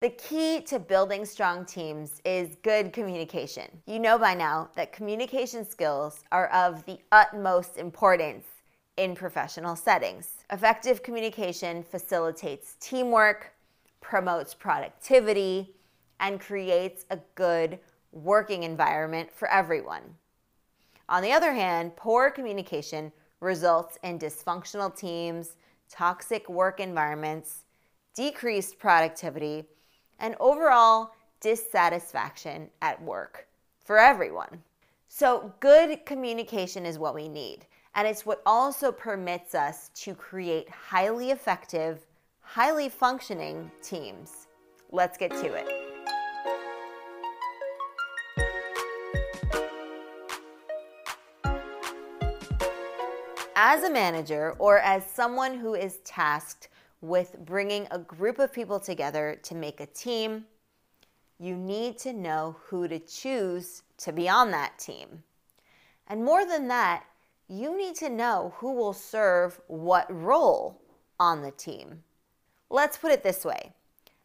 The key to building strong teams is good communication. You know by now that communication skills are of the utmost importance in professional settings. Effective communication facilitates teamwork, promotes productivity, and creates a good working environment for everyone. On the other hand, poor communication results in dysfunctional teams, toxic work environments, decreased productivity, and overall dissatisfaction at work for everyone. So, good communication is what we need, and it's what also permits us to create highly effective, highly functioning teams. Let's get to it. As a manager or as someone who is tasked with bringing a group of people together to make a team, you need to know who to choose to be on that team. And more than that, you need to know who will serve what role on the team. Let's put it this way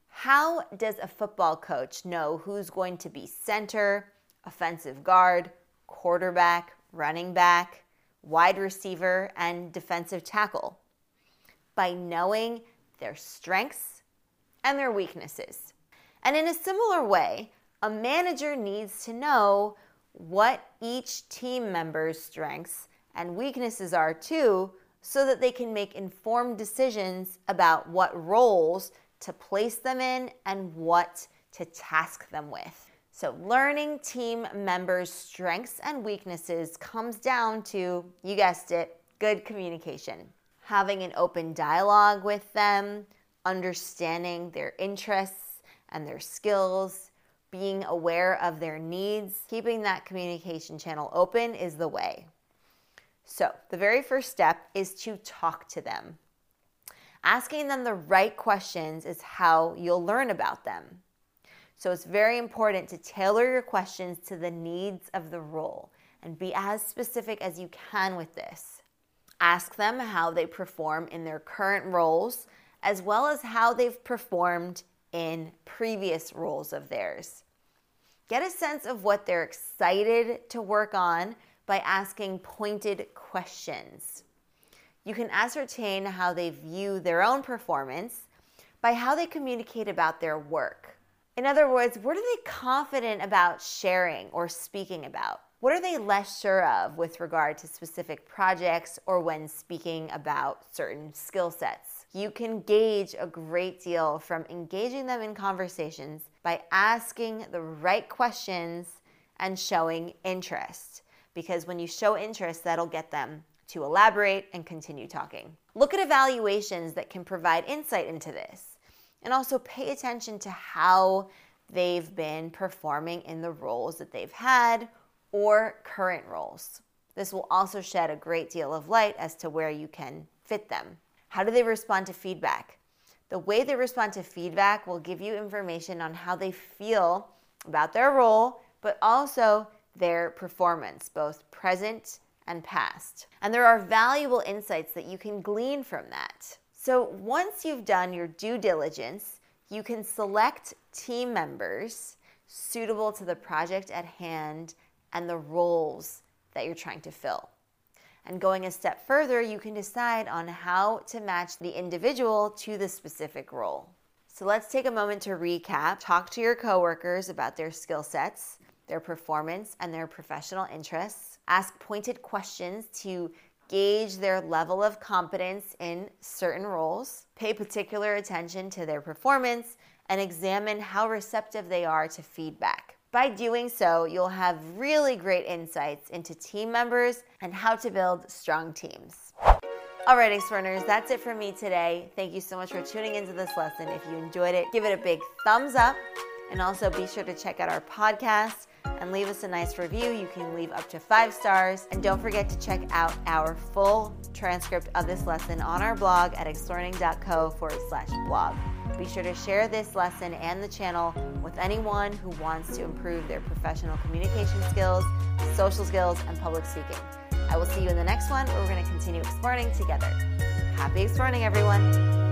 How does a football coach know who's going to be center, offensive guard, quarterback, running back, wide receiver, and defensive tackle? By knowing their strengths and their weaknesses. And in a similar way, a manager needs to know what each team member's strengths and weaknesses are too, so that they can make informed decisions about what roles to place them in and what to task them with. So, learning team members' strengths and weaknesses comes down to, you guessed it, good communication having an open dialogue with them, understanding their interests and their skills, being aware of their needs, keeping that communication channel open is the way. So, the very first step is to talk to them. Asking them the right questions is how you'll learn about them. So, it's very important to tailor your questions to the needs of the role and be as specific as you can with this. Ask them how they perform in their current roles, as well as how they've performed in previous roles of theirs. Get a sense of what they're excited to work on by asking pointed questions. You can ascertain how they view their own performance by how they communicate about their work. In other words, what are they confident about sharing or speaking about? What are they less sure of with regard to specific projects or when speaking about certain skill sets? You can gauge a great deal from engaging them in conversations by asking the right questions and showing interest. Because when you show interest, that'll get them to elaborate and continue talking. Look at evaluations that can provide insight into this. And also pay attention to how they've been performing in the roles that they've had or current roles. This will also shed a great deal of light as to where you can fit them. How do they respond to feedback? The way they respond to feedback will give you information on how they feel about their role, but also their performance, both present and past. And there are valuable insights that you can glean from that. So once you've done your due diligence, you can select team members suitable to the project at hand and the roles that you're trying to fill. And going a step further, you can decide on how to match the individual to the specific role. So let's take a moment to recap. Talk to your coworkers about their skill sets, their performance, and their professional interests. Ask pointed questions to gauge their level of competence in certain roles. Pay particular attention to their performance and examine how receptive they are to feedback. By doing so, you'll have really great insights into team members and how to build strong teams. All right, Explearners, that's it for me today. Thank you so much for tuning into this lesson. If you enjoyed it, give it a big thumbs up. And also be sure to check out our podcast and leave us a nice review. You can leave up to five stars. And don't forget to check out our full transcript of this lesson on our blog at explearning.co forward slash blog. Be sure to share this lesson and the channel with anyone who wants to improve their professional communication skills, social skills, and public speaking. I will see you in the next one where we're going to continue exploring together. Happy Explearning, everyone!